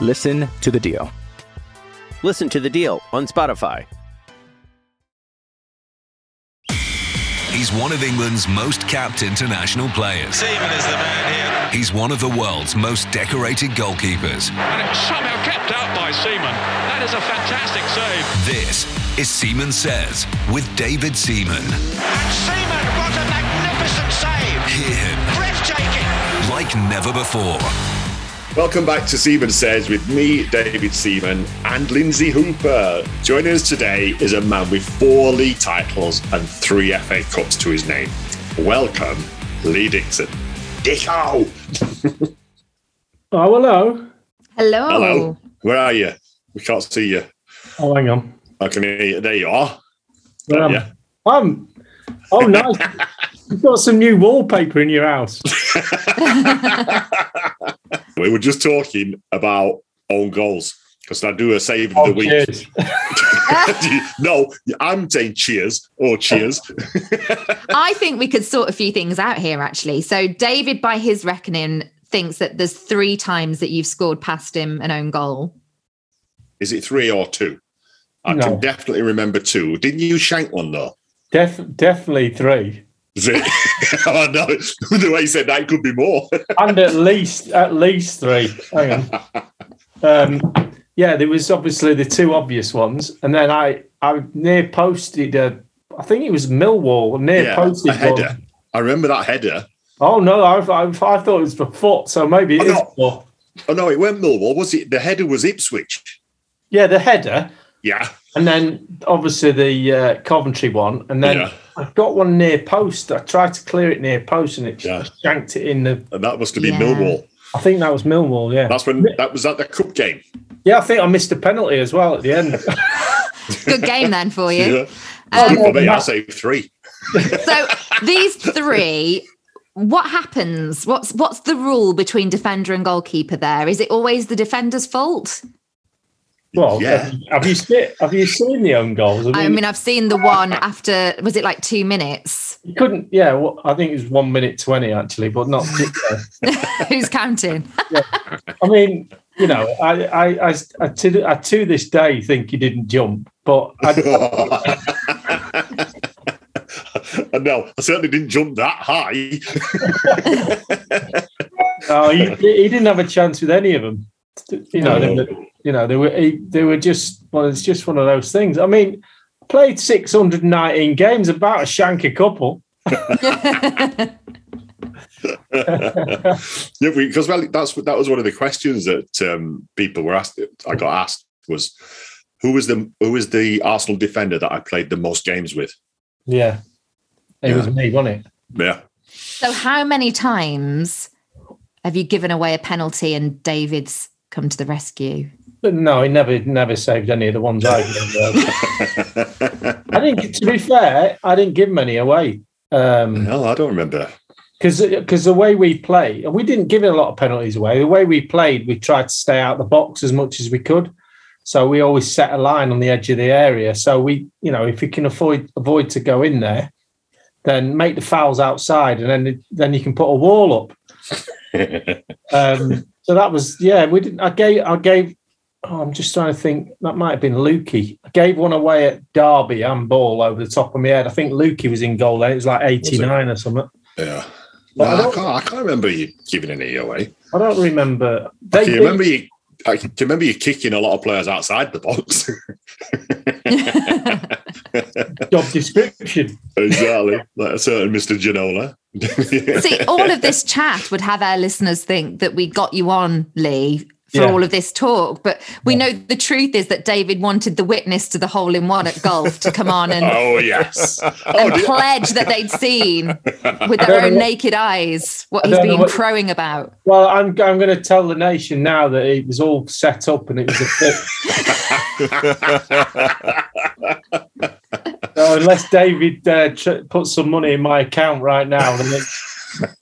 Listen to The Deal. Listen to The Deal on Spotify. He's one of England's most capped international players. Seaman is the man here. He's one of the world's most decorated goalkeepers. And it was somehow kept out by Seaman. That is a fantastic save. This is Seaman Says with David Seaman. And Seaman, what a magnificent save. Hear him Breathtaking. like never before. Welcome back to Seaman Says with me, David Seaman, and Lindsay Hooper. Joining us today is a man with four league titles and three FA Cups to his name. Welcome, Lee Dixon. Dicko! Oh, hello. Hello. Hello. Where are you? We can't see you. Oh, hang on. I can hear you. There you are. Where am yeah. I? Um, oh, nice. You've got some new wallpaper in your house. We were just talking about own goals because I do a save of Oh, the week. no, I'm saying cheers or cheers. I think we could sort a few things out here, actually. So, David, by his reckoning, thinks that there's three times that you've scored past him an own goal. Is it three or two? I No. can definitely remember two. Didn't you shank one though? Def- definitely three. Is it? oh no, the way you said that it could be more. And at least, at least three. Hang on. Um, yeah, there was obviously the two obvious ones. And then I, I near posted, uh, I think it was Millwall, near yeah, posted a header. one. I remember that header. Oh, no, I, I, I thought it was for foot. So maybe it Oh, is no. Oh no, it went Millwall. Was it? The header was Ipswich. Yeah, the header. Yeah, And then obviously the uh, Coventry one, and then Yeah. I've got one near post. I tried to clear it near post, and it Yeah. shanked it in the. and that must have been Yeah. Millwall. I think that was Millwall. Yeah, That's when that was at the cup game. yeah. I think I missed a penalty as well at the end. Good game then for you. Yeah. Um, For me, I saved three. so, these three. What happens? What's what's the rule between defender and goalkeeper there? Is it always the defender's fault? Well, Yeah. have, have you seen have you seen the own goals? I mean, I mean, I've seen the one after was it like two minutes? you couldn't. Yeah, well, I think it was one minute twenty actually, but not. Who's counting? I mean, you know, I I, I, I, to, I to this day think he didn't jump, but I, no, I certainly didn't jump that high. No, he, he didn't have a chance with any of them. You know, No. Were, you know, they were they were just well, it's just one of those things. I mean, played six hundred nineteen games, about a shank a couple. yeah, because well, that's that was one of the questions that um, people were asked. I got asked was who was the who was the Arsenal defender that I played the most games with? Yeah, it was me, wasn't it? Yeah, So, how many times have you given away a penalty and David's come to the rescue? But no, he never never saved any of the ones I gave. I think, to be fair, I didn't give many away. Um, no, I don't remember. because because the way we play, and we didn't give a lot of penalties away. The way we played, we tried to stay out the box as much as we could. So we always set a line on the edge of the area. So we, you know, if we can avoid avoid to go in there, then make the fouls outside, and then then you can put a wall up. Um, so that was yeah. We didn't. I gave I gave. Oh, I'm just trying to think. That might have been Lukey. I gave one away at Derby and ball over the top of my head. I think Lukey was in goal then. It was like 89 or something. Yeah. No, I I, can't, I can't remember you giving any away. I don't remember. I They can did- remember you. I can remember you kicking a lot of players outside the box. job description. exactly, like a certain Mister Janola. See, all of this chat would have our listeners think that we got you on, Lee, for Yeah. all of this talk. But we know the truth is that David wanted the witness to the hole in one at golf to come on and, Oh yes. Oh, and did- pledge that they'd seen with their own what- naked eyes what he's been what- crowing about. Well, I'm I'm going to tell the nation now that it was all set up and it was a bit. so unless David uh, tr- puts some money in my account right now, then it's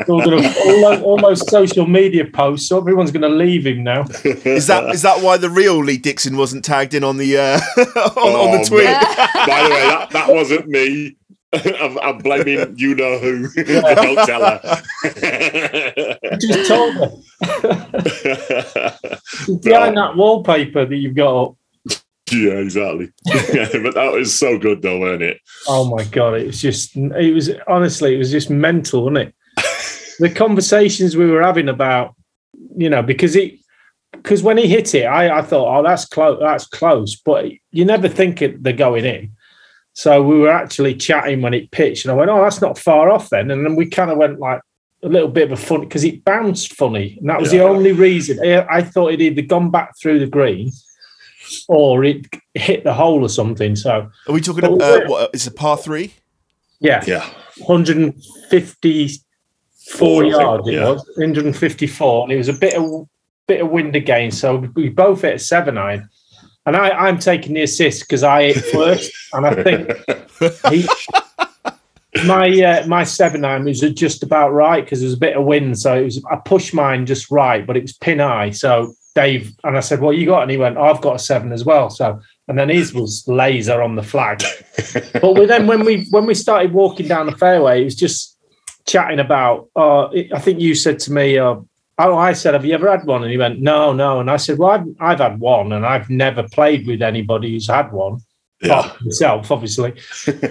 all going to almost, almost social media posts. So everyone's going to leave him now. Is that is that why the real Lee Dixon wasn't tagged in on the uh, on, on Oh, the tweet? man. By the way, that, that wasn't me. I'm, I'm blaming you know who. Don't tell her. I just told her behind that wallpaper that you've got up. yeah, exactly. yeah, but that was so good, though, weren't it? Oh my god, it was just it was honestly it was just mental, wasn't it? The conversations we were having about, you know, because it because when he hit it, I, I thought, oh, that's close, that's close, but you never think it, they're going in. So we were actually chatting when it pitched, and I went, oh, that's not far off then, and then we kind of went like a little bit of a fun because it bounced funny, and that was Yeah. the only reason. I, I thought it either gone back through the green or it hit the hole or something. So Are we talking? About, Uh, yeah. what, it's a par three. yeah, Yeah. 154 Four, yards it yeah. was 154 and it was a bit of bit of wind again so we both hit a seven iron and I, I'm taking the assist because I hit first and I think he, my uh, my seven iron was just about right because there was a bit of wind so it was I pushed mine just right but it was pin eye. so Dave and I said well you got and he went I've got a seven as well so and then his was laser on the flag but we, then when we when we started walking down the fairway, it was just chatting about. Uh, I think you said to me, uh, "Oh, I said, have you ever had one?" And he went, "No, no." And I said, "Well, I've, I've had one, and I've never played with anybody who's had one, Yeah. apart myself, obviously."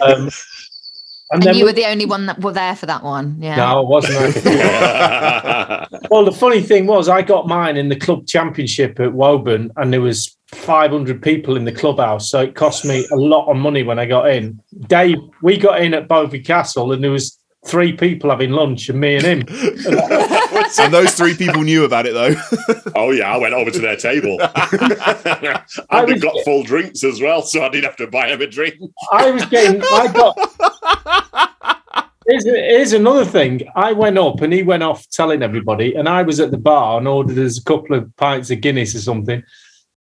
Um, and, And you were the only one that were there for that one. Yeah. no, it wasn't. I? well, the funny thing was, I got mine in the club championship at Woburn, and there was 500 people in the clubhouse, so it cost me a lot of money when I got in. Dave, we got in at Bovey Castle, and there was three people having lunch, and me and him. And those three people knew about it though. oh, yeah, I went over to their table. I and they was- got full drinks as well, so I didn't have to buy them a drink. I was getting, I got. Here's, here's another thing. I went up and he went off telling everybody, and I was at the bar and ordered us a couple of pints of Guinness or something.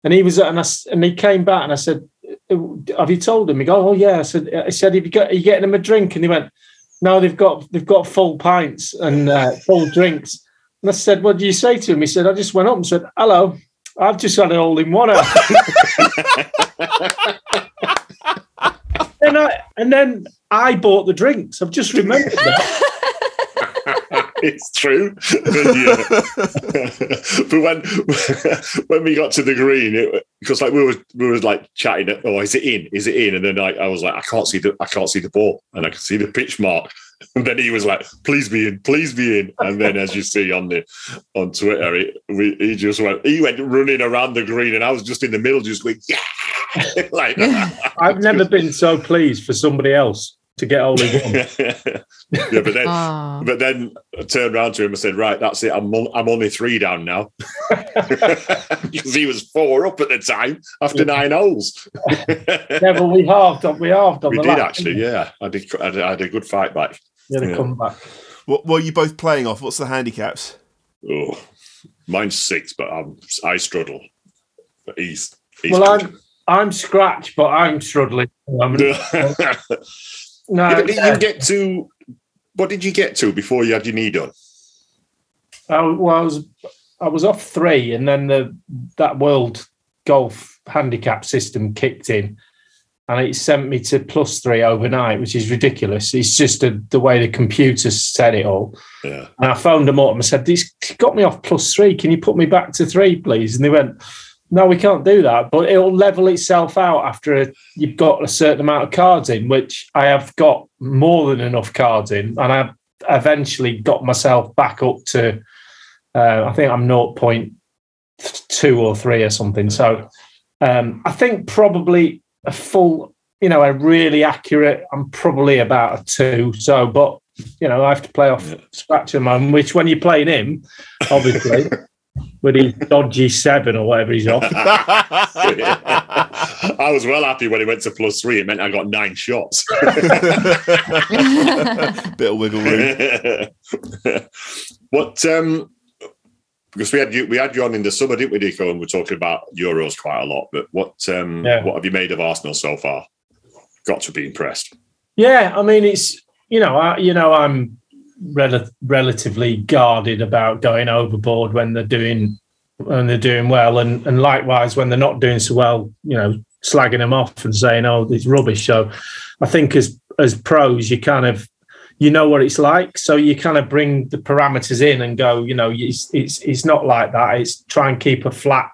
And he was, and, I, s- and he came back and I said, uh, "Have you told him?" He go, "Oh yeah." I said, uh, "I said, have you got? Are you getting him a drink?" And he went, "No, they've got they've got full pints and uh, full drinks." And I said, "What do you say to him?" He said, "I just went up and said, hello, I've just had an all in one." and I and then I bought the drinks. I've just remembered that. it's true. Yeah. but when when we got to the green, it, because like we were we were like chatting, oh, is it in? Is it in? And then I, I was like, I can't see the I can't see the ball, and I can see the pitch mark. And then he was like, "Please be in, please be in." And then, as you see on the on Twitter, it, we, he just went, he went running around the green, and I was just in the middle, just going, "Yeah!" like. I've never been so pleased for somebody else to get all in one. yeah, but then, Oh. but then I turned around to him and said, "Right, that's it. I'm on, I'm only three down now," because he was four up at the time after nine holes. Yeah, but we halved on we halved on we the did lap, actually, yeah. I did. I had, I had a good fight back. we? Yeah, they Yeah. come back. what, what are you both playing off? What's the handicaps? Oh, mine's six, but I'm I struggle. But he's, he's Well, good. I'm I'm scratch, but I'm struggling. at yeah, no, but did you get to? What did you get to before you had your knee done? I, well, I was I was off three, and then the that world golf handicap system kicked in, and it sent me to plus three overnight, which is ridiculous. It's just a, the way the computer set it all. Yeah, And I phoned them up and I said, "This got me off plus three. Can you put me back to three, please?" And they went, "No, we can't do that, but it'll level itself out after you've got a certain amount of cards in, which I have got more than enough cards in, and I eventually got myself back up to, uh, I think I'm 0.2 or three or something. So um, I think probably a full, you know, a really accurate. I'm probably about a two. So, but you know, I have to play off scratch at the moment, which when you're playing him, obviously, with his dodgy seven or whatever he's off. I was well happy when he went to plus three. It meant I got nine shots. Bit of wiggle room. what um because we had you we had you on in the summer, didn't we, Nico? And we're talking about Euros quite a lot. But what um Yeah. what have you made of Arsenal so far? Got to be impressed. Yeah, I mean, it's you know, I, you know, I'm rel- relatively guarded about going overboard when they're doing when they're doing well, and and likewise when they're not doing so well, you know, slagging them off and saying, "Oh, it's rubbish." So, I think as as pros, you kind of you know what it's like, so you kind of bring the parameters in and go, you know, it's it's it's not like that. It's try and keep a flat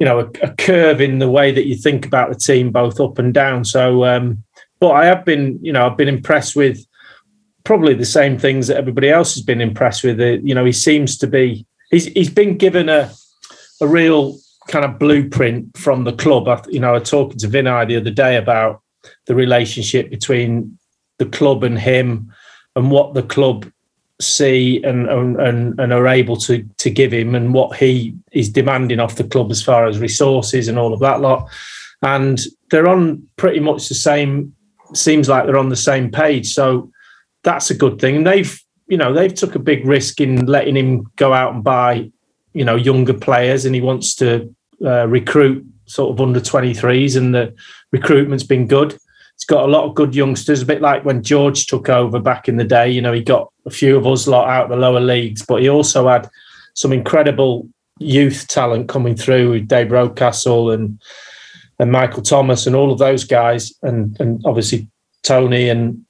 you know, a, a curve in the way that you think about the team, both up and down. So, um, but I have been, you know, I've been impressed with probably the same things that everybody else has been impressed with. Uh, you know, he seems to be, he's he's been given a a real kind of blueprint from the club. I, you know, I was talking to Vinai the other day about the relationship between the club and him, and what the club see and and and are able to to give him and what he is demanding off the club as far as resources and all of that lot and they're on pretty much the same seems like they're on the same page so that's a good thing. And they've you know they've took a big risk in letting him go out and buy you know younger players. And he wants to uh, recruit sort of under 23s and the recruitment's been good. He's got a lot of good youngsters, a bit like when George took over back in the day. You know, he got a few of us lot out the lower leagues, but he also had some incredible youth talent coming through with Dave Rocastle and and Michael Thomas and all of those guys, and and obviously Tony and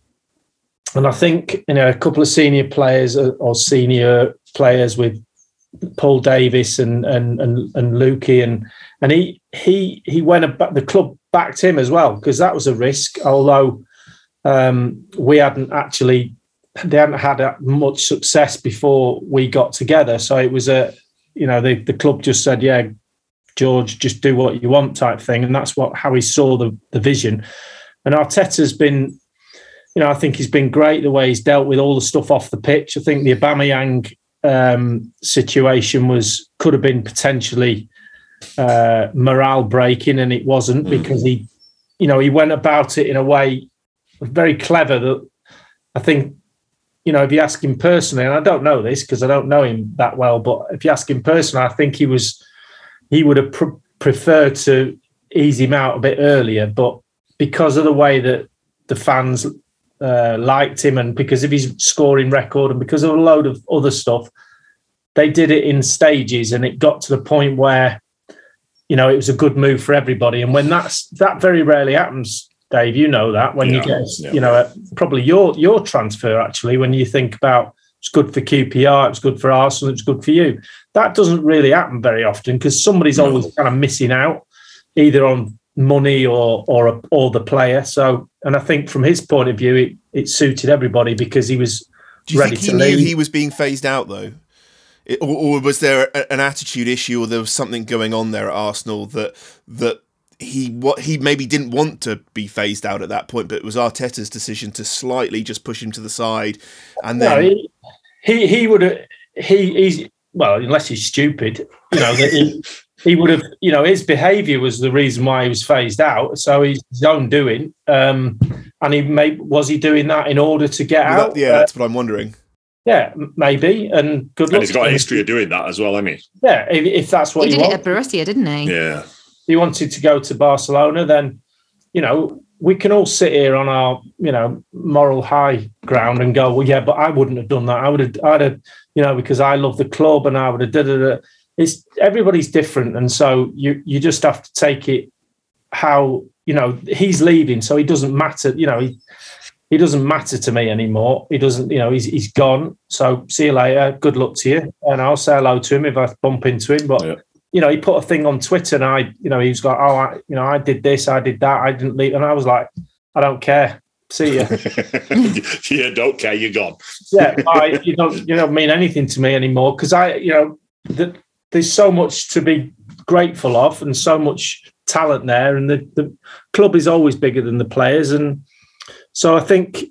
and I think you know a couple of senior players or or senior players with Paul Davis and and and, and Lukey and and he he he went about the club backed him as well because that was a risk. Although um, we hadn't actually they hadn't had much success before we got together, so it was a you know the the club just said yeah George just do what you want type thing, and that's what how he saw the the vision. And Arteta's been you know, I think he's been great the way he's dealt with all the stuff off the pitch. I think the Aubameyang um, situation was could have been potentially uh, morale breaking, and it wasn't because he, you know, he went about it in a way very clever that I think, you know, if you ask him personally, and I don't know this because I don't know him that well, but if you ask him personally, I think he was he would have pr- preferred to ease him out a bit earlier, but because of the way that the fans uh, liked him and because of his scoring record and because of a load of other stuff, they did it in stages and it got to the point where, you know, it was a good move for everybody. And when that's that very rarely happens, Dave, you know that when you get, yeah. you know, uh, probably your your transfer actually when you think about it's good for QPR, it's good for Arsenal, it's good for you. That doesn't really happen very often because somebody's always kind of missing out, either on money or or or the player. So, and I think from his point of view, it, it suited everybody because he was Do you ready think he to knew leave. he was being phased out though? It, or, or was there a, an attitude issue, or there was something going on there at Arsenal that that he what he maybe didn't want to be phased out at that point, but it was Arteta's decision to slightly just push him to the side, and no, then he he, he would have he he's well unless he's stupid, you know that he. He would have, you know, his behaviour was the reason why he was phased out. So he's his own doing, um, and he may was he doing that in order to get well, out? that- yeah, Uh, that's what I'm wondering. yeah, maybe. And good And luck. he's got a history of doing that as well, hasn't he? Yeah, if, if that's what He he, did it at Borussia, didn't he? Yeah. he wanted to go to Barcelona, then you know we can all sit here on our you know moral high ground and go, well, yeah, but I wouldn't have done that. I would have, I'd have, you know, because I love the club and I would have. Da, da, da. It's everybody's different, and so you you just have to take it how you know he's leaving, so he doesn't matter. You know, he he doesn't matter to me anymore. He doesn't, you know, he's he's gone. So see you later. Good luck to you, and I'll say hello to him if I bump into him. But Yeah. you know, he put a thing on Twitter, and I, you know, he was like, "Oh, I, you know, I did this, I did that, I didn't leave," and I was like, "I don't care. See you." yeah, don't care, you're gone. yeah, I, you don't, you don't mean anything to me anymore because I, you know, the, there's so much to be grateful of, and so much talent there, and the the club is always bigger than the players, and so I think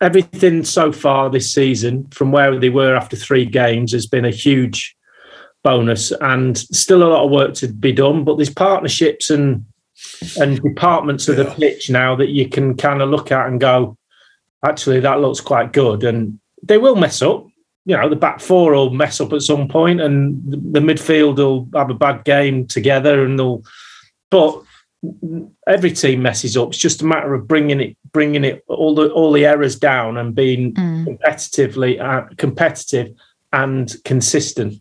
everything so far this season, from where they were after three games, has been a huge bonus, and still a lot of work to be done. But there's partnerships and and departments of the pitch now that you can kind of look at and go, actually, that looks quite good. And they will mess up. You know, the back four will mess up at some point, and the midfield will have a bad game together, and they'll. But every team messes up. It's just a matter of bringing it, bringing it all the all the errors down, and being Mm. competitively uh, competitive and consistent.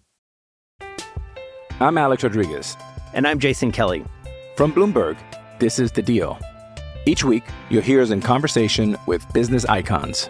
I'm Alex Rodriguez. And I'm Jason Kelly. From Bloomberg, this is The Deal. Each week, you'll hear us in conversation with business icons.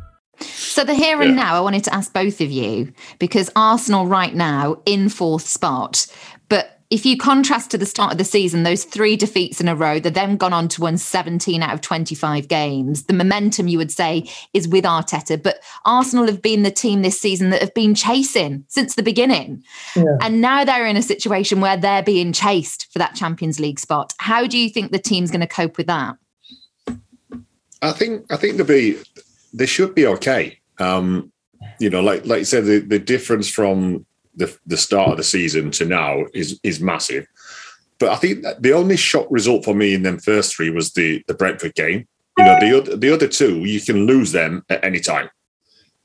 So the here and now, I wanted to ask both of you because Arsenal right now in fourth spot, but if you contrast to the start of the season, those three defeats in a row, they've then gone on to win 17 out of 25 games. The momentum, you would say, is with Arteta. But Arsenal have been the team this season that have been chasing since the beginning. And now they're in a situation where they're being chased for that Champions League spot. How do you think the team's going to cope with that? I think I think they'll be they should be okay. Um, you know, like like you said, the, the difference from the the start of the season to now is is massive. But I think that the only shock result for me in them first three was the the Brentford game. You know, the other the other two you can lose them at any time.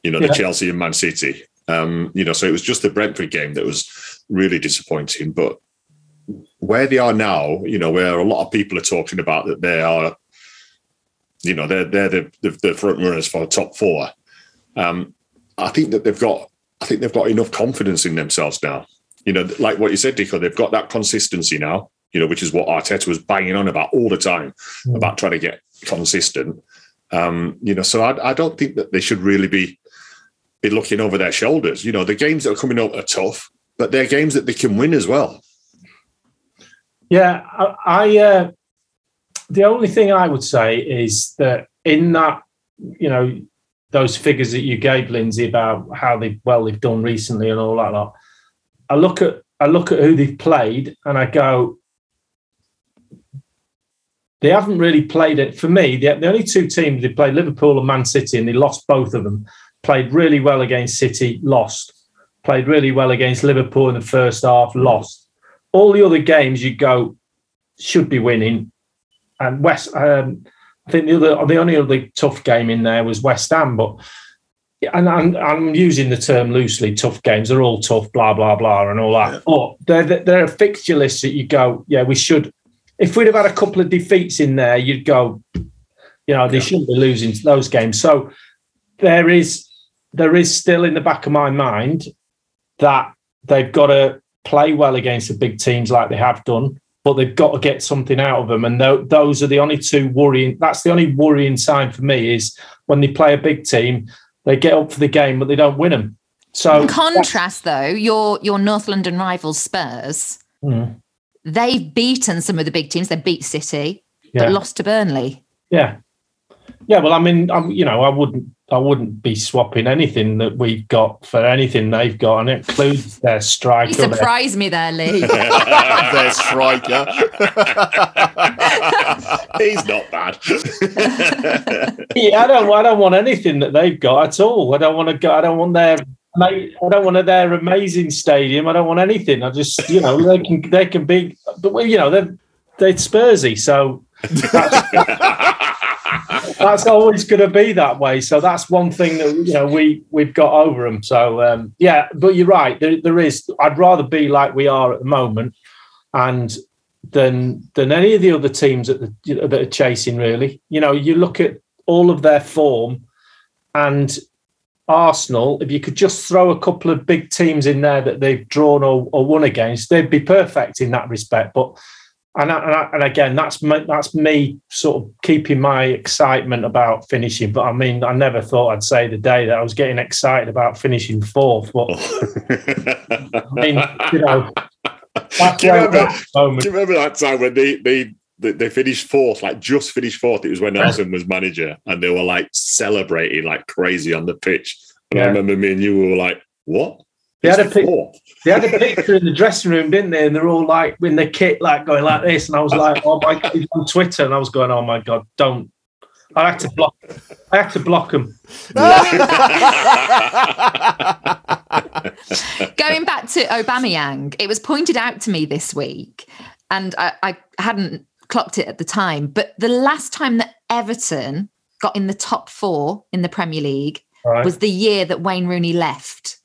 You know, the Yeah. Chelsea and Man City. Um, you know, so it was just the Brentford game that was really disappointing. But where they are now, you know, where a lot of people are talking about that they are you know they're they're the, the, the front runners for the top four. Um, I think that they've got I think they've got enough confidence in themselves now. You know, like what you said, Dicko, they've got that consistency now. You know, which is what Arteta was banging on about all the time about trying to get consistent. Um, you know, so I, I don't think that they should really be be looking over their shoulders. You know, the games that are coming up are tough, but they're games that they can win as well. Yeah, I, I uh, the only thing I would say is that in that, you know, those figures that you gave Lindsay about how they well they've done recently and all that lot. I look at I look at who they've played and I go, they haven't really played it. For me, the, the only two teams they played Liverpool and Man City, and they lost both of them. Played really well against City, lost. Played really well against Liverpool in the first half, lost. All the other games you go should be winning, and West. Um, I think the other, the only other tough game in there was West Ham, but and I'm, I'm using the term loosely. Tough games they're all tough, blah blah blah, and all that. But they're they're a fixture list that you go, yeah, we should. If we'd have had a couple of defeats in there, you'd go, you know, they shouldn't be losing those games. So there is there is still in the back of my mind that they've got to play well against the big teams like they have done, but they've got to get something out of them. And tho- those are the only two worrying. That's the only worrying sign for me is when they play a big team, they get up for the game, but they don't win them. So In contrast, though, your your North London rivals Spurs, Mm, they've beaten some of the big teams. They beat City, Yeah. but lost to Burnley. yeah, yeah. Well, I mean, I'm you know, I wouldn't. I wouldn't be swapping anything that we've got for anything they've got, and it includes their striker. You their- surprised me there, Lee. Their striker. He's not bad. yeah, I don't. I don't want anything that they've got at all. I don't want to go. I don't want their. ama- I don't want their amazing stadium. I don't want anything. I just, you know, they can. They can be. But well, you know, they're they're Spursy, so that's, that's always going to be that way. So that's one thing that you know we we've got over them. So um, yeah, but you're right. There, there is. I'd rather be like we are at the moment, and than than any of the other teams that the, that are chasing. Really, you know, you look at all of their form. and Arsenal, if you could just throw a couple of big teams in there that they've drawn or, or won against, they'd be perfect in that respect. But and, I, and, I, and again, that's me, that's me sort of keeping my excitement about finishing. But I mean, I never thought I'd say the day that I was getting excited about finishing fourth. But I mean, you know, do you, remember, do you remember that time when they they they finished fourth, like just finished fourth? It was when Nelson was manager, and they were like celebrating like crazy on the pitch. And Yeah. I remember me and you were like, "What?" They had a It's pic- they had a picture in the dressing room, didn't they? And they're all like in the kit, like going like this. And I was like, oh my god, on Twitter, and I was going, oh my god, don't. I had to block. I had to block them. Going back to Aubameyang, it was pointed out to me this week, and I, I hadn't clocked it at the time. But the last time that Everton got in the top four in the Premier League Right. was the year that Wayne Rooney left.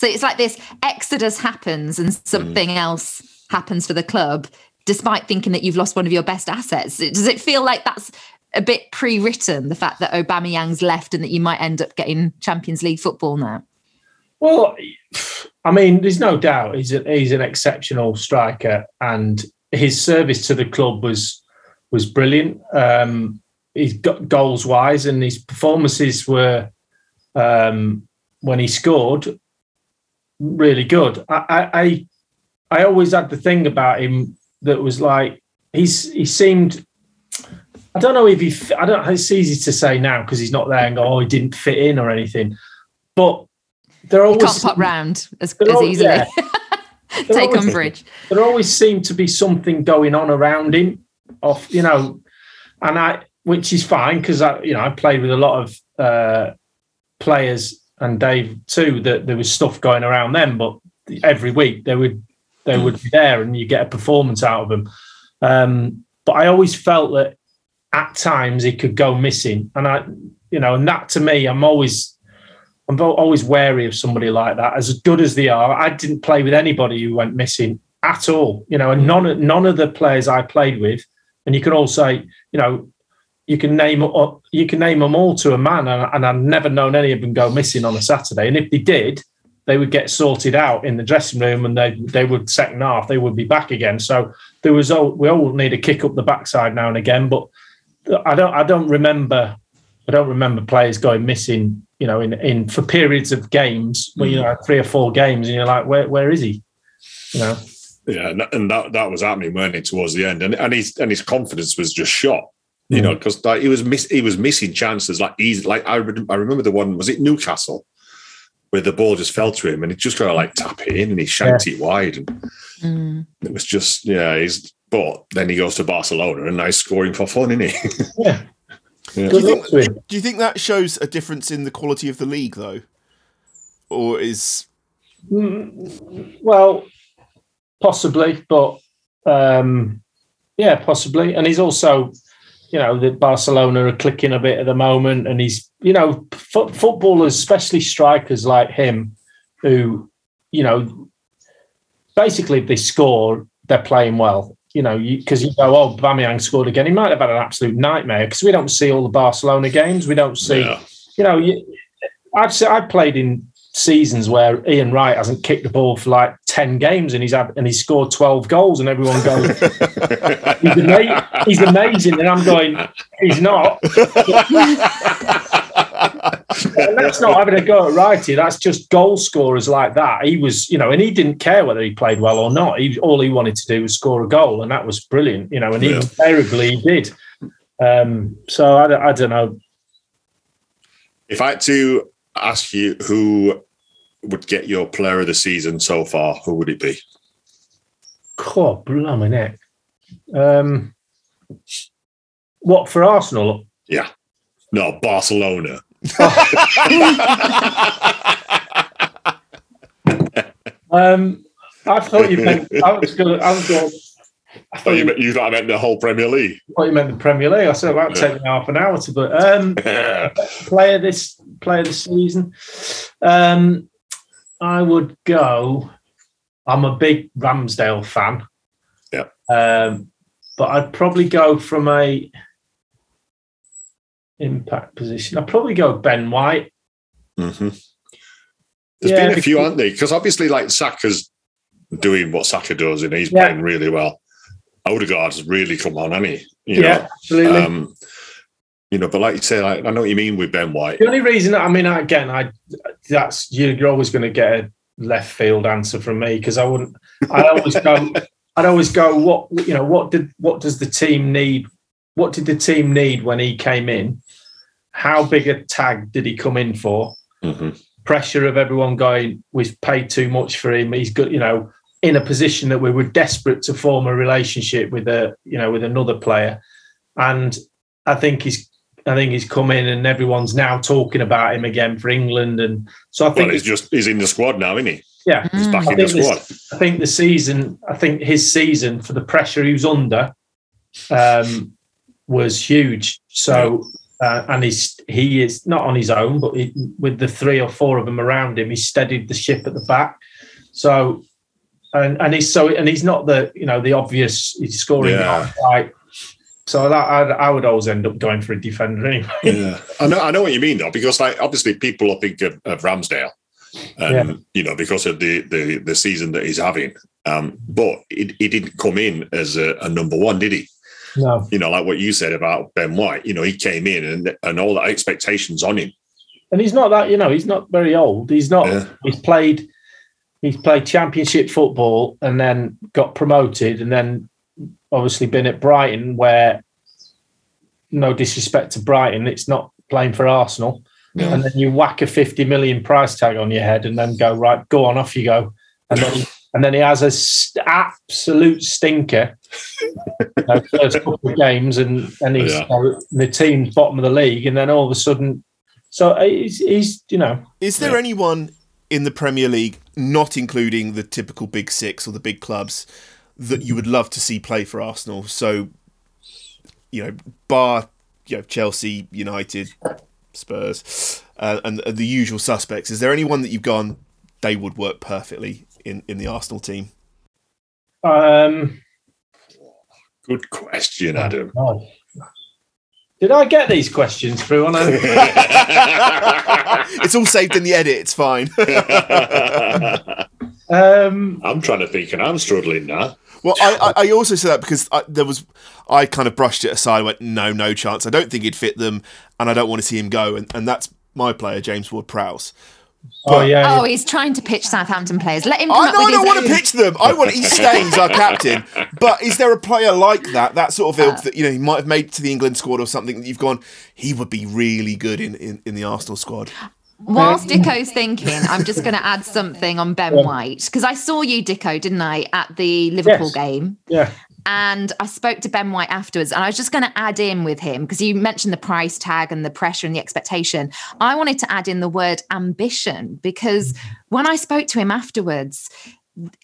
So it's like this exodus happens and something else happens for the club, despite thinking that you've lost one of your best assets. Does it feel like that's a bit pre-written, the fact that Aubameyang's left and that you might end up getting Champions League football now? Well, I mean, there's no doubt he's a, he's an exceptional striker, and his service to the club was was brilliant. Um, he's got goals wise, and his performances were um, when he scored really good. I, I I always had the thing about him that was like he's he seemed. I don't know if he. I don't. It's easy to say now because he's not there and go. Oh, he didn't fit in or anything. But they're You always can't pop round as, as all- easily. yeah. Take always- umbrage. There always seemed to be something going on around him, off you know, and I, which is fine because I, you know, I played with a lot of uh, players and Dave too. That there was stuff going around them, but every week they would they would be there, and you get a performance out of them. Um, but I always felt that at times he could go missing, and I, you know, and that to me, I'm always I'm always wary of somebody like that. As good as they are, I didn't play with anybody who went missing at all. You know, and none none of the players I played with, and you can all say, you know, you can name up, you can name them all to a man, and, and I've never known any of them go missing on a Saturday. And if they did, they would get sorted out in the dressing room, and they they would second half they would be back again. So there was all we all need a kick up the backside now and again, but I don't I don't remember I don't remember players going missing, you know, in, in for periods of games where you mm. know three or four games, and you're like, where where is he? You know, Yeah, and that- and that that was happening, weren't it, towards the end? And and his and his confidence was just shot. You know, because like he was miss he was missing chances like easy. Like I re- I remember the one was it Newcastle where the ball just fell to him and he just kind of like tap it in and he shanked it wide and Mm. it was just yeah. He's but then he goes to Barcelona and now he's scoring for fun, isn't he? yeah. Yeah. Do you, think, do you think that shows a difference in the quality of the league, though, or is Mm, well, possibly, but um, yeah, possibly. And he's also, you know, the Barcelona are clicking a bit at the moment, and he's, you know, fo- footballers, especially strikers like him, who, you know, basically if they score, they're playing well. You know, because you, go, oh, Aubameyang scored again. He might have had an absolute nightmare because we don't see all the Barcelona games. We don't see, Yeah. you know, you, I've I've played in seasons where Ian Wright hasn't kicked the ball for like ten games and he's had and he's scored twelve goals and everyone goes, he's, ama- he's amazing, and I'm going, he's not. that's not having a go at Righty. That's just goal scorers like that. He was, you know, and he didn't care whether he played well or not. He all he wanted to do was score a goal, and that was brilliant, you know. And Yeah. invariably he did. Um, so I, I don't know. If I had to ask you who would get your player of the season so far, who would it be? God, blimey neck. Um, what for Arsenal? Yeah. No, Barcelona. Um, I thought you meant. I was going. I was going. I Oh, you, meant, you thought I meant the whole Premier League. thought you meant the Premier League. I said about Yeah. taking half an hour to, but um, player this player this season. Um, I would go. I'm a big Ramsdale fan. Yeah. Um, but I'd probably go from a. impact position. I'd probably go Ben White. Mm-hmm. There's Yeah, been a few, aren't there? Because obviously, like Saka's doing what Saka does, and he's Yeah. playing really well. Odegaard's really come on, hasn't he? You Yeah, know? absolutely. Um, you know, but like you say, like, I know what you mean with Ben White. The only reason, I mean, again, I that's you're always going to get a left field answer from me because I wouldn't. I always go. I'd always go. What you know? What did what does the team need? What did the team need when he came in? How big a tag did he come in for? Mhm. Pressure of everyone going. We've paid too much for him. He's good. You know, in a position that we were desperate to form a relationship with a you know with another player, and I think he's. I think he's come in and everyone's now talking about him again for England, and so I think Well, he's just he's in the squad now, isn't he? yeah, He's back I in the squad. this- I think the season, I think his season for the pressure he was under um, was huge. So, uh, and he's he is not on his own, but he, with the three or four of them around him, he steadied the ship at the back. So, and and he's so and he's not the you know the obvious he's scoring Yeah. right. So that I, I would always end up going for a defender anyway. Yeah, I know. I know what you mean though, because like obviously people will think of, of Ramsdale, and Yeah. you know because of the the the season that he's having. Um, but he, he didn't come in as a, a number one, did he? No. You know, like what you said about Ben White. You know, he came in and and all the expectations on him. and he's not that you know he's not very old he's not Yeah. he's played he's played championship football and then got promoted and then obviously been at brighton where no disrespect to brighton it's not playing for arsenal Yeah. and then you whack a 50 million price tag on your head and then go right go on off you go and then and then he has a st- absolute stinker you know, first couple of games and and he's Yeah. you know, the team's bottom of the league and then all of a sudden so uh, he's, he's you know Is there anyone in the Premier League, not including the typical big six or the big clubs, that you would love to see play for Arsenal? So, you know, bar you know Chelsea, United, Spurs, uh, and the usual suspects. Is there anyone that you've gone they would work perfectly in in the Arsenal team? um Good question, Adam. God. did I get these questions through on a it's all saved in the edit. It's fine. um I'm trying to think, and I'm struggling now. Well, I, I I also said that because I, there was I kind of brushed it aside. I went no, no chance. I don't think he'd fit them, and I don't want to see him go. And, and that's my player, James Ward-Prowse. oh yeah Oh, he's trying to pitch Southampton players. Let him. I come up know I don't his want to pitch them. I want he stays our captain. But is there a player like that, that sort of ilk that you know he might have made to the England squad or something that you've gone? He would be really good in in, in the Arsenal squad. Whilst um, Dicko's thinking, I'm just going to add something on Ben um, White because I saw you, Dicko, didn't I, at the Liverpool Yes. game? yeah And I spoke to Ben White afterwards, and I was just going to add in with him because you mentioned the price tag and the pressure and the expectation. I wanted to add in the word ambition because mm. when I spoke to him afterwards,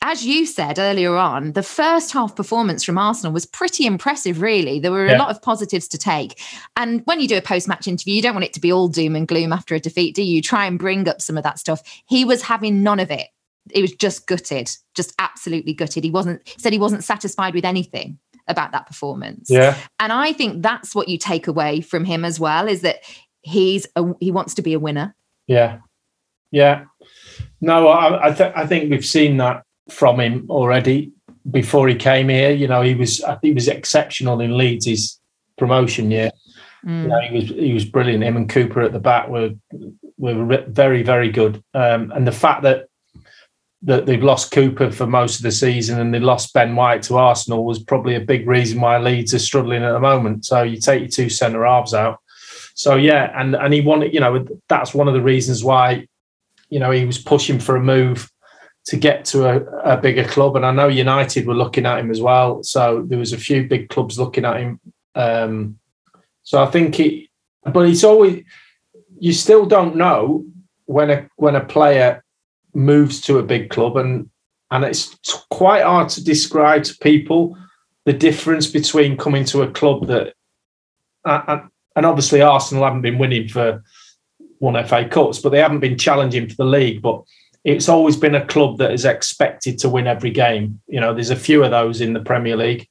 as you said earlier on, the first half performance from Arsenal was pretty impressive, really. There were a lot of positives to take. And when you do a post match interview, you don't want it to be all doom and gloom after a defeat, do you? Try and bring up some of that stuff. He was having none of it. He was just gutted, just absolutely gutted. He wasn't, he said he wasn't satisfied with anything about that performance. yeah And I think that's what you take away from him as well is that he's a, he wants to be a winner. yeah yeah no I I, th- I think we've seen that from him already before he came here you know he was I think he was exceptional in Leeds his promotion year Mm. you know, he was he was brilliant. Him and Cooper at the back were were very very good. Um, and the fact that that they've lost Cooper for most of the season and they lost Ben White to Arsenal was probably a big reason why Leeds are struggling at the moment. So you take your two centre halves out. So yeah, and and he wanted you know that's one of the reasons why you know he was pushing for a move to get to a, a bigger club. And I know United were looking at him as well. So there was a few big clubs looking at him. Um, so I think it, but it's always you still don't know when a when a player moves to a big club, and and it's quite hard to describe to people the difference between coming to a club that, and obviously Arsenal haven't been winning for one FA Cups, but they haven't been challenging for the league, but. It's always been a club that is expected to win every game. You know, there's a few of those in the Premier League,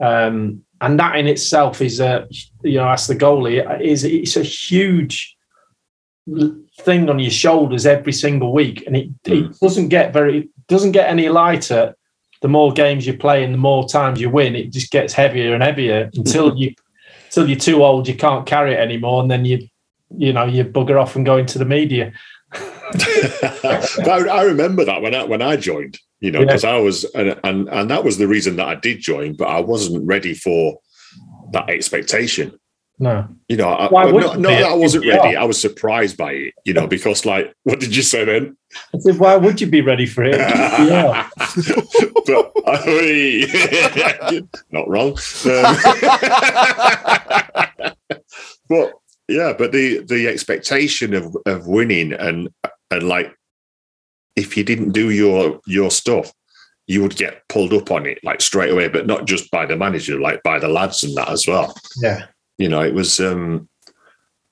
um, and that in itself is a you know, as the goalie is it's a huge thing on your shoulders every single week, and it, it doesn't get very doesn't get any lighter. The more games you play and the more times you win, it just gets heavier and heavier until you until you're too old, you can't carry it anymore, and then you you know you bugger off and go into the media. but I, I remember that when I when I joined, you know, Yeah. because I was and, and and that was the reason that I did join, but I wasn't ready for that expectation. No, You know, I, Why well, wouldn't not, not you be? that I wasn't ready. I was surprised by it, you know, because like, what did you say then? I said, why would you be ready for it? yeah. but I, not wrong. Um, but yeah, but the the expectation of of winning and and like if you didn't do your your stuff, you would get pulled up on it like straight away. But not just by the manager, like by the lads and that as well. Yeah. You know, it was. um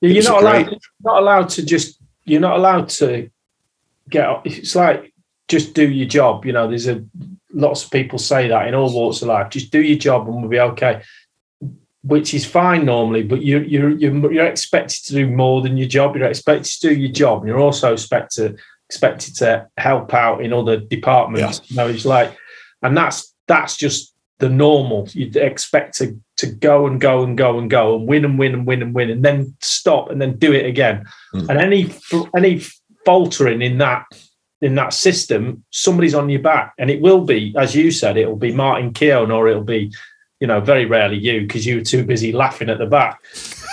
It you're was not allowed. Not allowed to just. You're not allowed to get. It's like just do your job. You know, there's a lots of people say that in all walks of life. Just do your job and we'll be okay. Which is fine normally, but you you you're, you're expected to do more than your job. You're expected to do your job, and you're also expected expected to help out in other departments. You know, it's like, and that's that's just the normal. You'd expect to to go and go and go and go and win and win and win and win, and then stop and then do it again. Hmm. And any any faltering in that in that system, somebody's on your back, and it will be, as you said, it will be Martin Keown or it'll be, you know, very rarely you because you were too busy laughing at the back.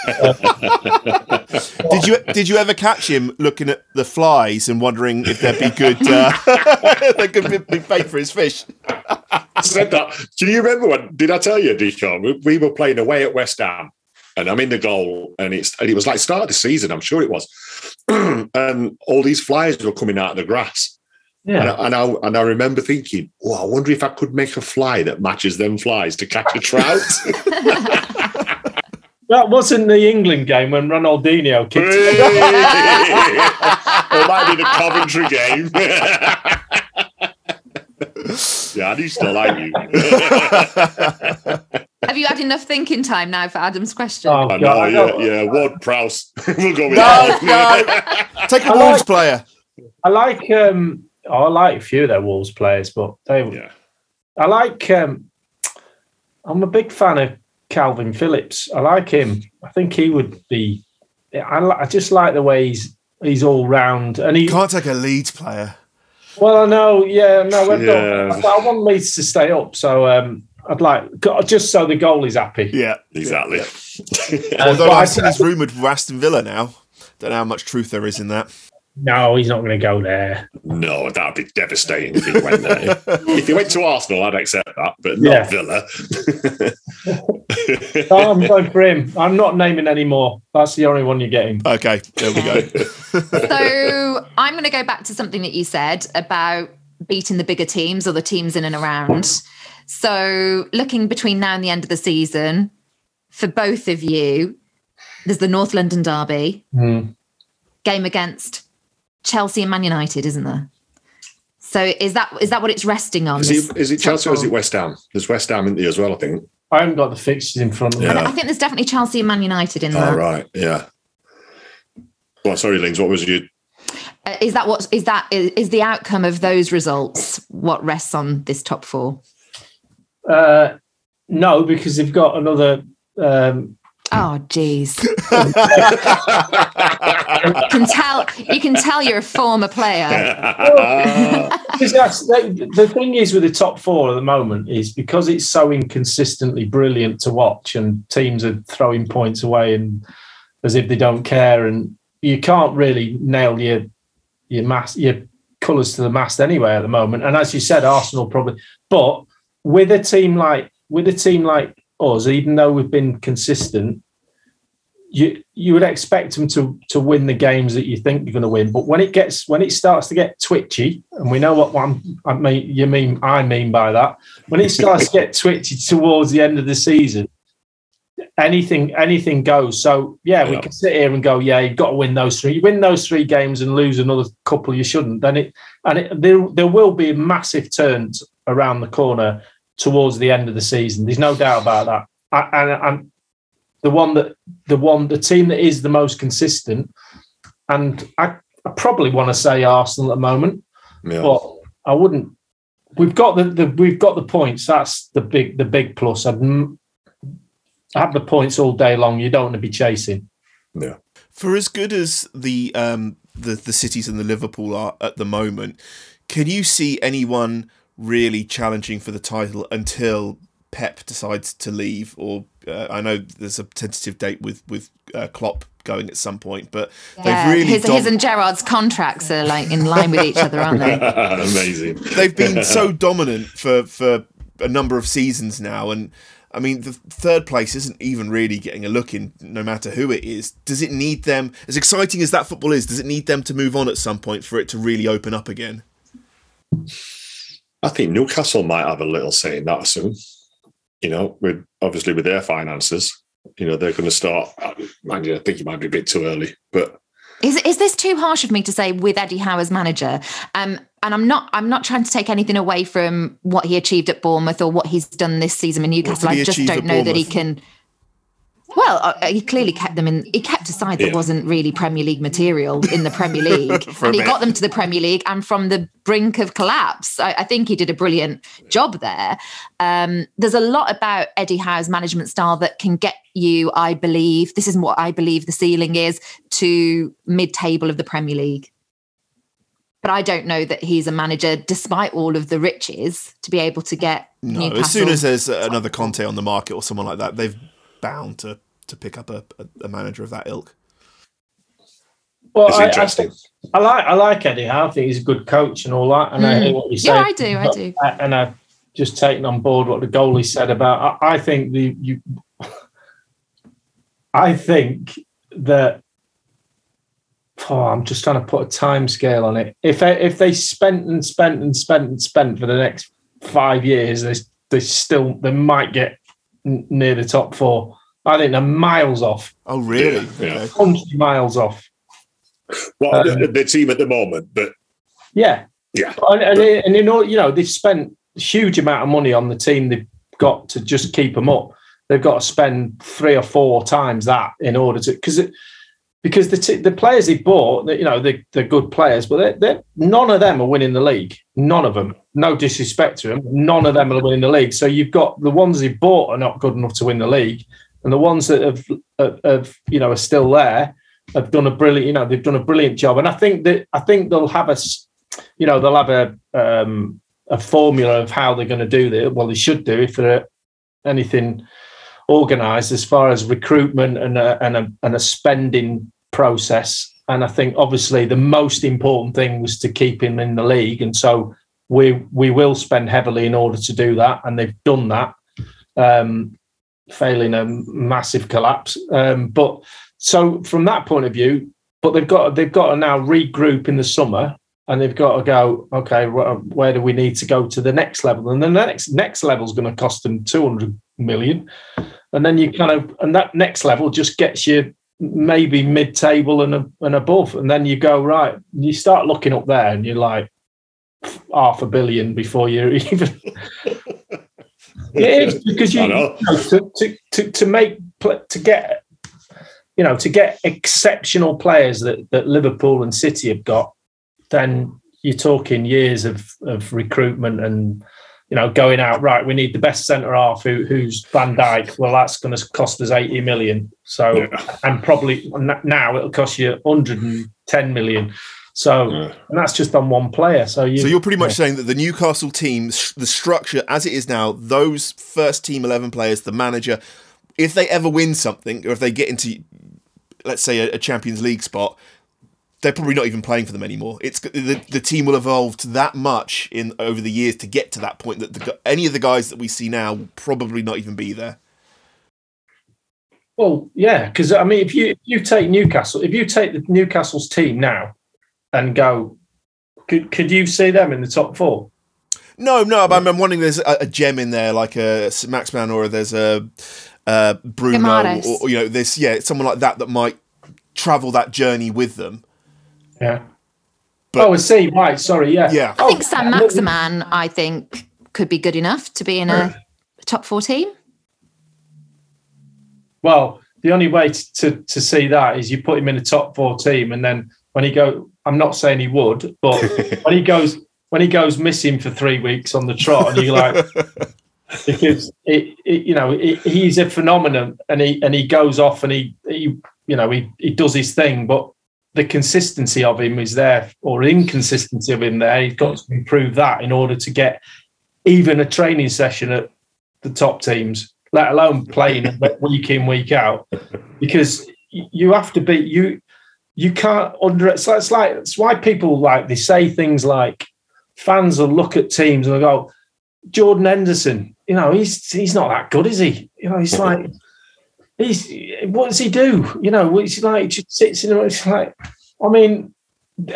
Did you did you ever catch him looking at the flies and wondering if there'd be good uh, they could be, be bait for his fish? I said that. Do you remember when? Did I tell you, Deacon? We, we were playing away at West Ham, and I'm in the goal, and it's and it was like start of the season. I'm sure it was, and all these flies were coming out of the grass. Yeah. And, I, and I and I remember thinking, oh, I wonder if I could make a fly that matches them flies to catch a trout. That wasn't the England game when Ronaldinho kicked. it might be the Coventry game. yeah, I used to like you. Have you had enough thinking time now for Adam's question? Oh, I God, know, I yeah, know. yeah. Ward Prowse. we'll go with No, that. no. Take a Wolves like- player. I like um I like a few of their Wolves players, but they Yeah. I like um I'm a big fan of Kalvin Phillips. I like him. I think he would be I, I just like the way he's he's all round and he Can't take a Leeds player. well I know yeah no I, don't- Yeah. I, I want Leeds to stay up so um I'd like just so the goal is happy. Yeah, Exactly. Although but I- I've seen he's rumoured for Aston Villa now. Don't know how much truth there is in that. No, he's not going to go there. No, that'd be devastating if he went there. if he went to Arsenal, I'd accept that, but Yeah. not Villa. No, I'm going for him. I'm not naming any more. That's the only one you're getting. Okay, there we go. So I'm going to go back to something that you said about beating the bigger teams or the teams in and around. So looking between now and the end of the season, for both of you, there's the North London Derby Mm. game against Chelsea and Man United, isn't there? So is that is that what it's resting on? Is it, is it Chelsea or is it West Ham? There's West Ham in there as well, I think. I haven't got the fixtures in front of me. I, Yeah. I think there's definitely Chelsea and Man United in there. All right, yeah. Well, sorry, Lings, what was your Uh, Is that what is that is, is the outcome of those results what rests on this top four? Uh, no, because they've got another. Um, Oh, jeez. you can tell you can tell you're a former player. the, the thing is with the top four at the moment is because it's so inconsistently brilliant to watch, and teams are throwing points away and as if they don't care, and you can't really nail your your mass your colours to the mast anyway at the moment. And as you said, Arsenal probably, but with a team like with a team like us, even though we've been consistent, you you would expect them to to win the games that you think you're going to win. But when it gets when it starts to get twitchy, and we know what one I mean, you mean I mean by that, when it starts to get twitchy towards the end of the season, anything anything goes. So yeah, we can sit here and go, yeah, you've got to win those three. You win those three games and lose another couple, you shouldn't. Then it and it, there there will be massive turns around the corner towards the end of the season. There's no doubt about that. I, and I'm the one that the one the team that is the most consistent. And I, I probably want to say Arsenal at the moment, Yeah. but I wouldn't. We've got the, the we've got the points. That's the big the big plus. I'd m- have the points all day long. You don't want to be chasing. Yeah. For as good as the um the the cities and the Liverpool are at the moment, can you see anyone really challenging for the title until Pep decides to leave? Or uh, I know there's a tentative date with with uh, Klopp going at some point, but Yeah, they've really his, dom- his and Gerard's contracts are like in line with each other, aren't they? Amazing. they've been so dominant for for a number of seasons now and I mean, the third place isn't even really getting a look in, no matter who it is. Does it need them, as exciting as that football is, does it need them to move on at some point for it to really open up again? I think Newcastle might have a little say in that soon. You know, with obviously with their finances, you know, they're going to start. Mind you, I think it might be a bit too early, but Is is this too harsh of me to say with Eddie Howe as manager? Um, and I'm not I'm not trying to take anything away from what he achieved at Bournemouth or what he's done this season with Newcastle. I just don't know that he can. Well, uh, he clearly kept them in. He kept a side that Yeah. wasn't really Premier League material in the Premier League, and he got them to the Premier League and from the brink of collapse. I, I think he did a brilliant job there. Um, there's a lot about Eddie Howe's management style that can get you, I believe, this is what I believe the ceiling is to mid-table of the Premier League. But I don't know that he's a manager, despite all of the riches, to be able to get No, Newcastle. as soon as there's another Conte on the market or someone like that, they've bound to to pick up a, a, a manager of that ilk. Well, it's I, I, interesting. I like I like Eddie Howe. I think he's a good coach and all that. And I hear what you say. Mm. Yeah, I do, I do. And I've just taken on board what the goalie said about. I, I think the you. I think that. Oh, I'm just trying to put a time scale on it. If they, if they spent and spent and spent and spent for the next five years, they they still they might get n- near the top four. I think they're miles off, Oh, really? Yeah, yeah. Hundred miles off. well, Um, the, the team at the moment, but Yeah, yeah, and, and, and you know, you know, they've spent a huge amount of money on the team they've got to just keep them up. They've got to spend three or four times that in order to because it because the t- the players he bought, you know, they, they're good players, but they're, they're, none of them are winning the league. None of them. No disrespect to them, none of them are winning the league. So you've got the ones he bought are not good enough to win the league, and the ones that have, have, have you know are still there have done a brilliant. You know, they've done a brilliant job, and I think that I think they'll have a you know they'll have a um, a formula of how they're going to do this. Well, they should do if they're anything organised as far as recruitment and a, and a and a spending process. And I think obviously the most important thing was to keep him in the league, and so we we will spend heavily in order to do that, and they've done that. Um, failing a massive collapse, um, but so from that point of view, but they've got they've got to now regroup in the summer and they've got to go okay wh- where do we need to go to the next level and then the next next level is going to cost them 200 million and then you kind of and that next level just gets you maybe mid-table and, and above. And then you go right you start looking up there and you're like half a billion before you're even it is because you, you know, to, to, to, to make to get you know to get exceptional players that, that Liverpool and City have got then you're talking years of, of recruitment and you know going out right we need the best centre half who, who's Van Dijk well that's going to cost us 80 million so Yeah. and probably now it'll cost you 110 million so Yeah. and that's just on one player so you So you're pretty much saying that the Newcastle team, the structure as it is now, those first team eleven players, the manager, if they ever win something or if they get into, let's say, a, a Champions League spot, they're probably not even playing for them anymore. It's the, the team will evolve to that much in over the years to get to that point that the, any of the guys that we see now will probably not even be there. Well, yeah, because I mean, if you if you take Newcastle, if you take the Newcastle's team now and go, could could you see them in the top four? No, no, but I'm, I'm wondering there's a, a gem in there like a Maximin or there's a uh, Bruno or, or, you know this yeah someone like that that might travel that journey with them. Yeah. But- oh, I see. Right. Sorry. Yeah. Yeah. Oh, I think Oh, St Maximin, I think, could be good enough to be in a top four team. Well, the only way to, to, to see that is you put him in a top four team, and then when he go, I'm not saying he would, but when he goes when he goes missing for three weeks on the trot, and you're like, because it, it you know it, he's a phenomenon, and he and he goes off and he he you know he he does his thing, but the consistency of him is there, or inconsistency of him there. He's got to improve that in order to get even a training session at the top teams, let alone playing week in week out, because you have to be you. You can't under it's like, it's like it's why people like they say things like fans will look at teams and go, Jordan Henderson, you know, he's he's not that good, is he? You know, he's like he's what does he do? You know, it's like he just sits in it's like I mean,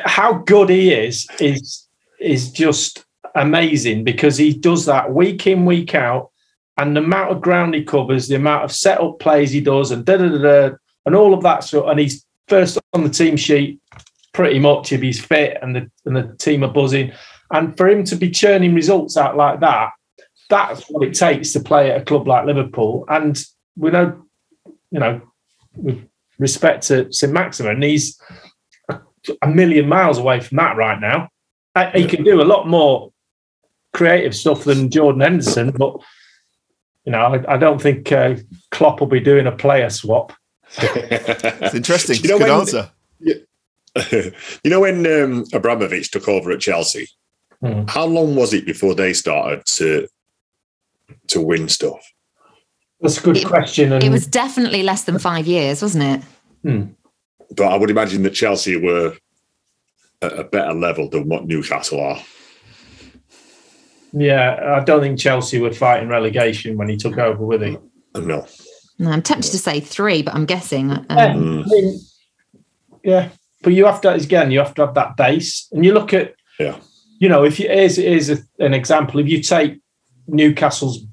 how good he is is is just amazing because he does that week in, week out, and the amount of ground he covers, the amount of set up plays he does, and da da da, da and all of that sort. And he's first on the team sheet pretty much if he's fit and the and the team are buzzing. And for him to be churning results out like that, that's what it takes to play at a club like Liverpool. And we know, you know, with respect to St Maximin, he's a million miles away from that right now. He can do a lot more creative stuff than Jordan Henderson, but you know, I, I don't think uh, Klopp will be doing a player swap. it's interesting. You know Good when- answer. you know when um, Abramovich took over at Chelsea, Hmm. how long was it before they started to to win stuff? That's a good question. And It was definitely less than five years, wasn't it? hmm. But I would imagine that Chelsea were at a better level than what Newcastle are. yeah, I don't think Chelsea were fighting relegation when he took over, were they? No. No, I'm tempted to say three, but I'm guessing. Um, Yeah, I mean, yeah, but you have to again, you have to have that base, and you look at, Yeah. you know, if you here's, here's a, an example. If you take Newcastle's,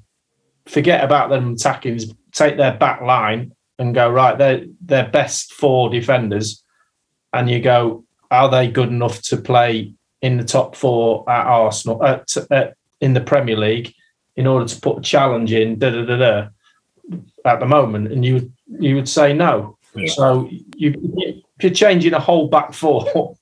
forget about them attacking, take their back line and go right, they're their best four defenders, and you go, are they good enough to play in the top four at Arsenal at, at in the Premier League in order to put a challenge in? Da da da da. At the moment, and you you would say no. Yeah. So you if you're changing a whole back four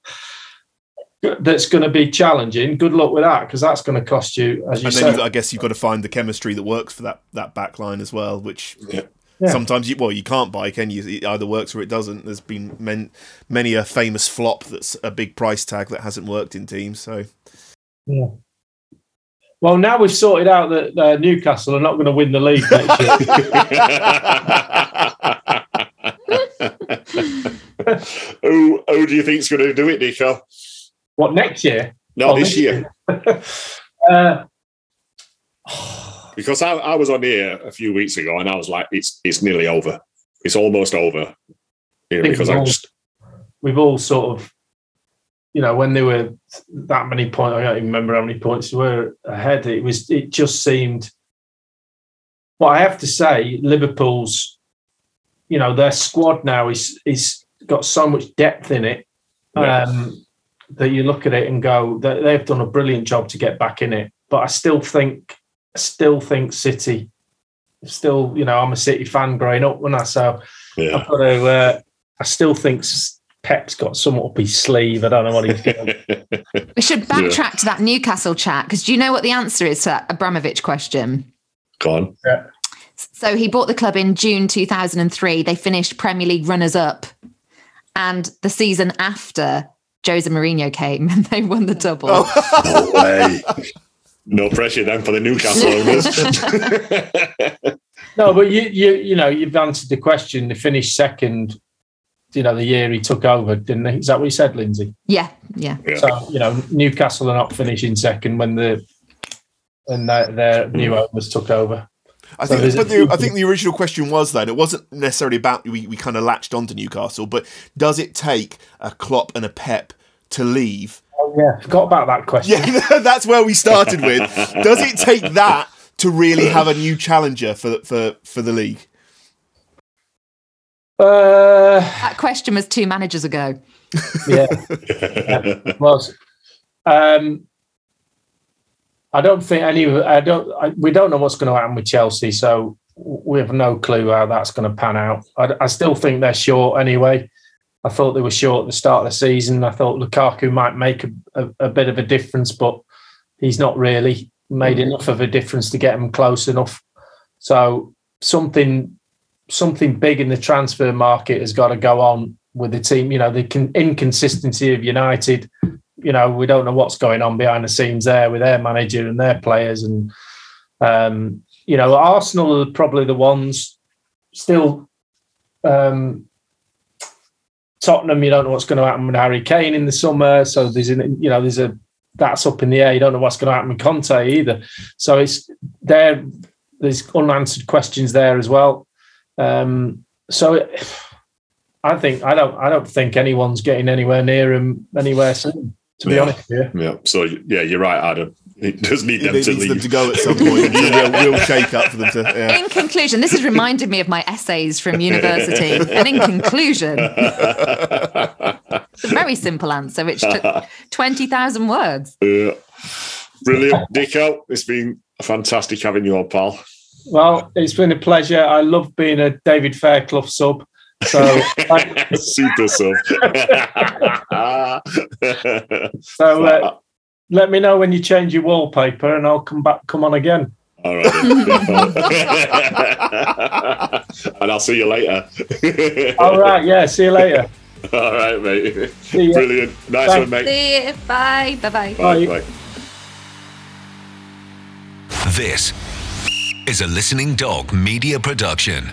that's going to be challenging, good luck with that because that's going to cost you, as you And said. then you, I guess you've got to find the chemistry that works for that that back line as well, which Yeah. sometimes you well you can't buy, can you? It either works or it doesn't. There's been men, many a famous flop that's a big price tag that hasn't worked in teams. So Yeah. Well, now we've sorted out that uh, Newcastle are not going to win the league next year. who, who do you think's going to do it, Nico? What next year? No, Oh, this year. uh, Because I, I was on here a few weeks ago and I was like, it's it's nearly over. It's almost over. You know, because we've I all- just we've all sort of, you know, when they were that many points, I don't even remember how many points they were ahead. It was, it just seemed. Well, I have to say, Liverpool's, you know, their squad now is is got so much depth in it Yeah. um, that you look at it and go, they- they've done a brilliant job to get back in it. But I still think, I still think City. Still, you know, I'm a City fan growing up when I so yeah. I've got to. Uh, I still think Pep's got some up his sleeve. I don't know what he's doing. we should backtrack to that Newcastle chat because do you know what the answer is to that Abramovich question? Go on. So he bought the club in June 2003. They finished Premier League runners up. And the season after, Jose Mourinho came and they won the double. Oh. No way. No pressure then for the Newcastle owners. no, but you, you, you know, you've answered the question. They finished second. You know, the year he took over, didn't he? Is that what you said, Lindsay? Yeah, yeah. Yeah. So you know, Newcastle are not finishing second when the and their, their new mm. owners took over. I think, there's but the, I think the original question was then it wasn't necessarily about we, we kind of latched onto Newcastle, but does it take a Klopp and a Pep to leave? Oh yeah, forgot about that question. Yeah, that's where we started with. Does it take that to really have a new challenger for for for the league? Uh, That question was two managers ago. yeah, it was. Um, I don't think any. I don't. I, we don't know what's going to happen with Chelsea. So we have no clue how that's going to pan out. I, I, still think they're short anyway. I thought they were short at the start of the season. I thought Lukaku might make a, a, a bit of a difference, but he's not really made mm-hmm. enough of a difference to get them close enough. So something something big in the transfer market has got to go on with the team. You know, the con- inconsistency of United. You know, we don't know what's going on behind the scenes there with their manager and their players, and um, you know, Arsenal are probably the ones still. Um, Tottenham, you don't know what's going to happen with Harry Kane in the summer, so there's an, you know there's a that's up in the air. You don't know what's going to happen with Conte either. So it's there. There's unanswered questions there as well. Um, so it, I think I don't I don't think anyone's getting anywhere near him anywhere soon. To be yeah. honest, yeah. Yeah. So yeah, you're right, Adam. It does need them it to needs leave. them to go at some point. It's a real, real shake up for them to. Yeah. In conclusion, this has reminded me of my essays from university. and in conclusion, it's a very simple answer, which took 20,000 words. Yeah. Brilliant. Dicko, it's been fantastic having you on, pal. Well, it's been a pleasure. I love being a David Fairclough sub. So super sub. so uh, let me know when you change your wallpaper, and I'll come back. Come on again. All right. and I'll see you later. All right. Yeah. See you later. All right, mate. See you. Brilliant. Nice Thanks. one, mate. See you. Bye. Bye-bye. Bye. Bye. This is a Listening Dog media production.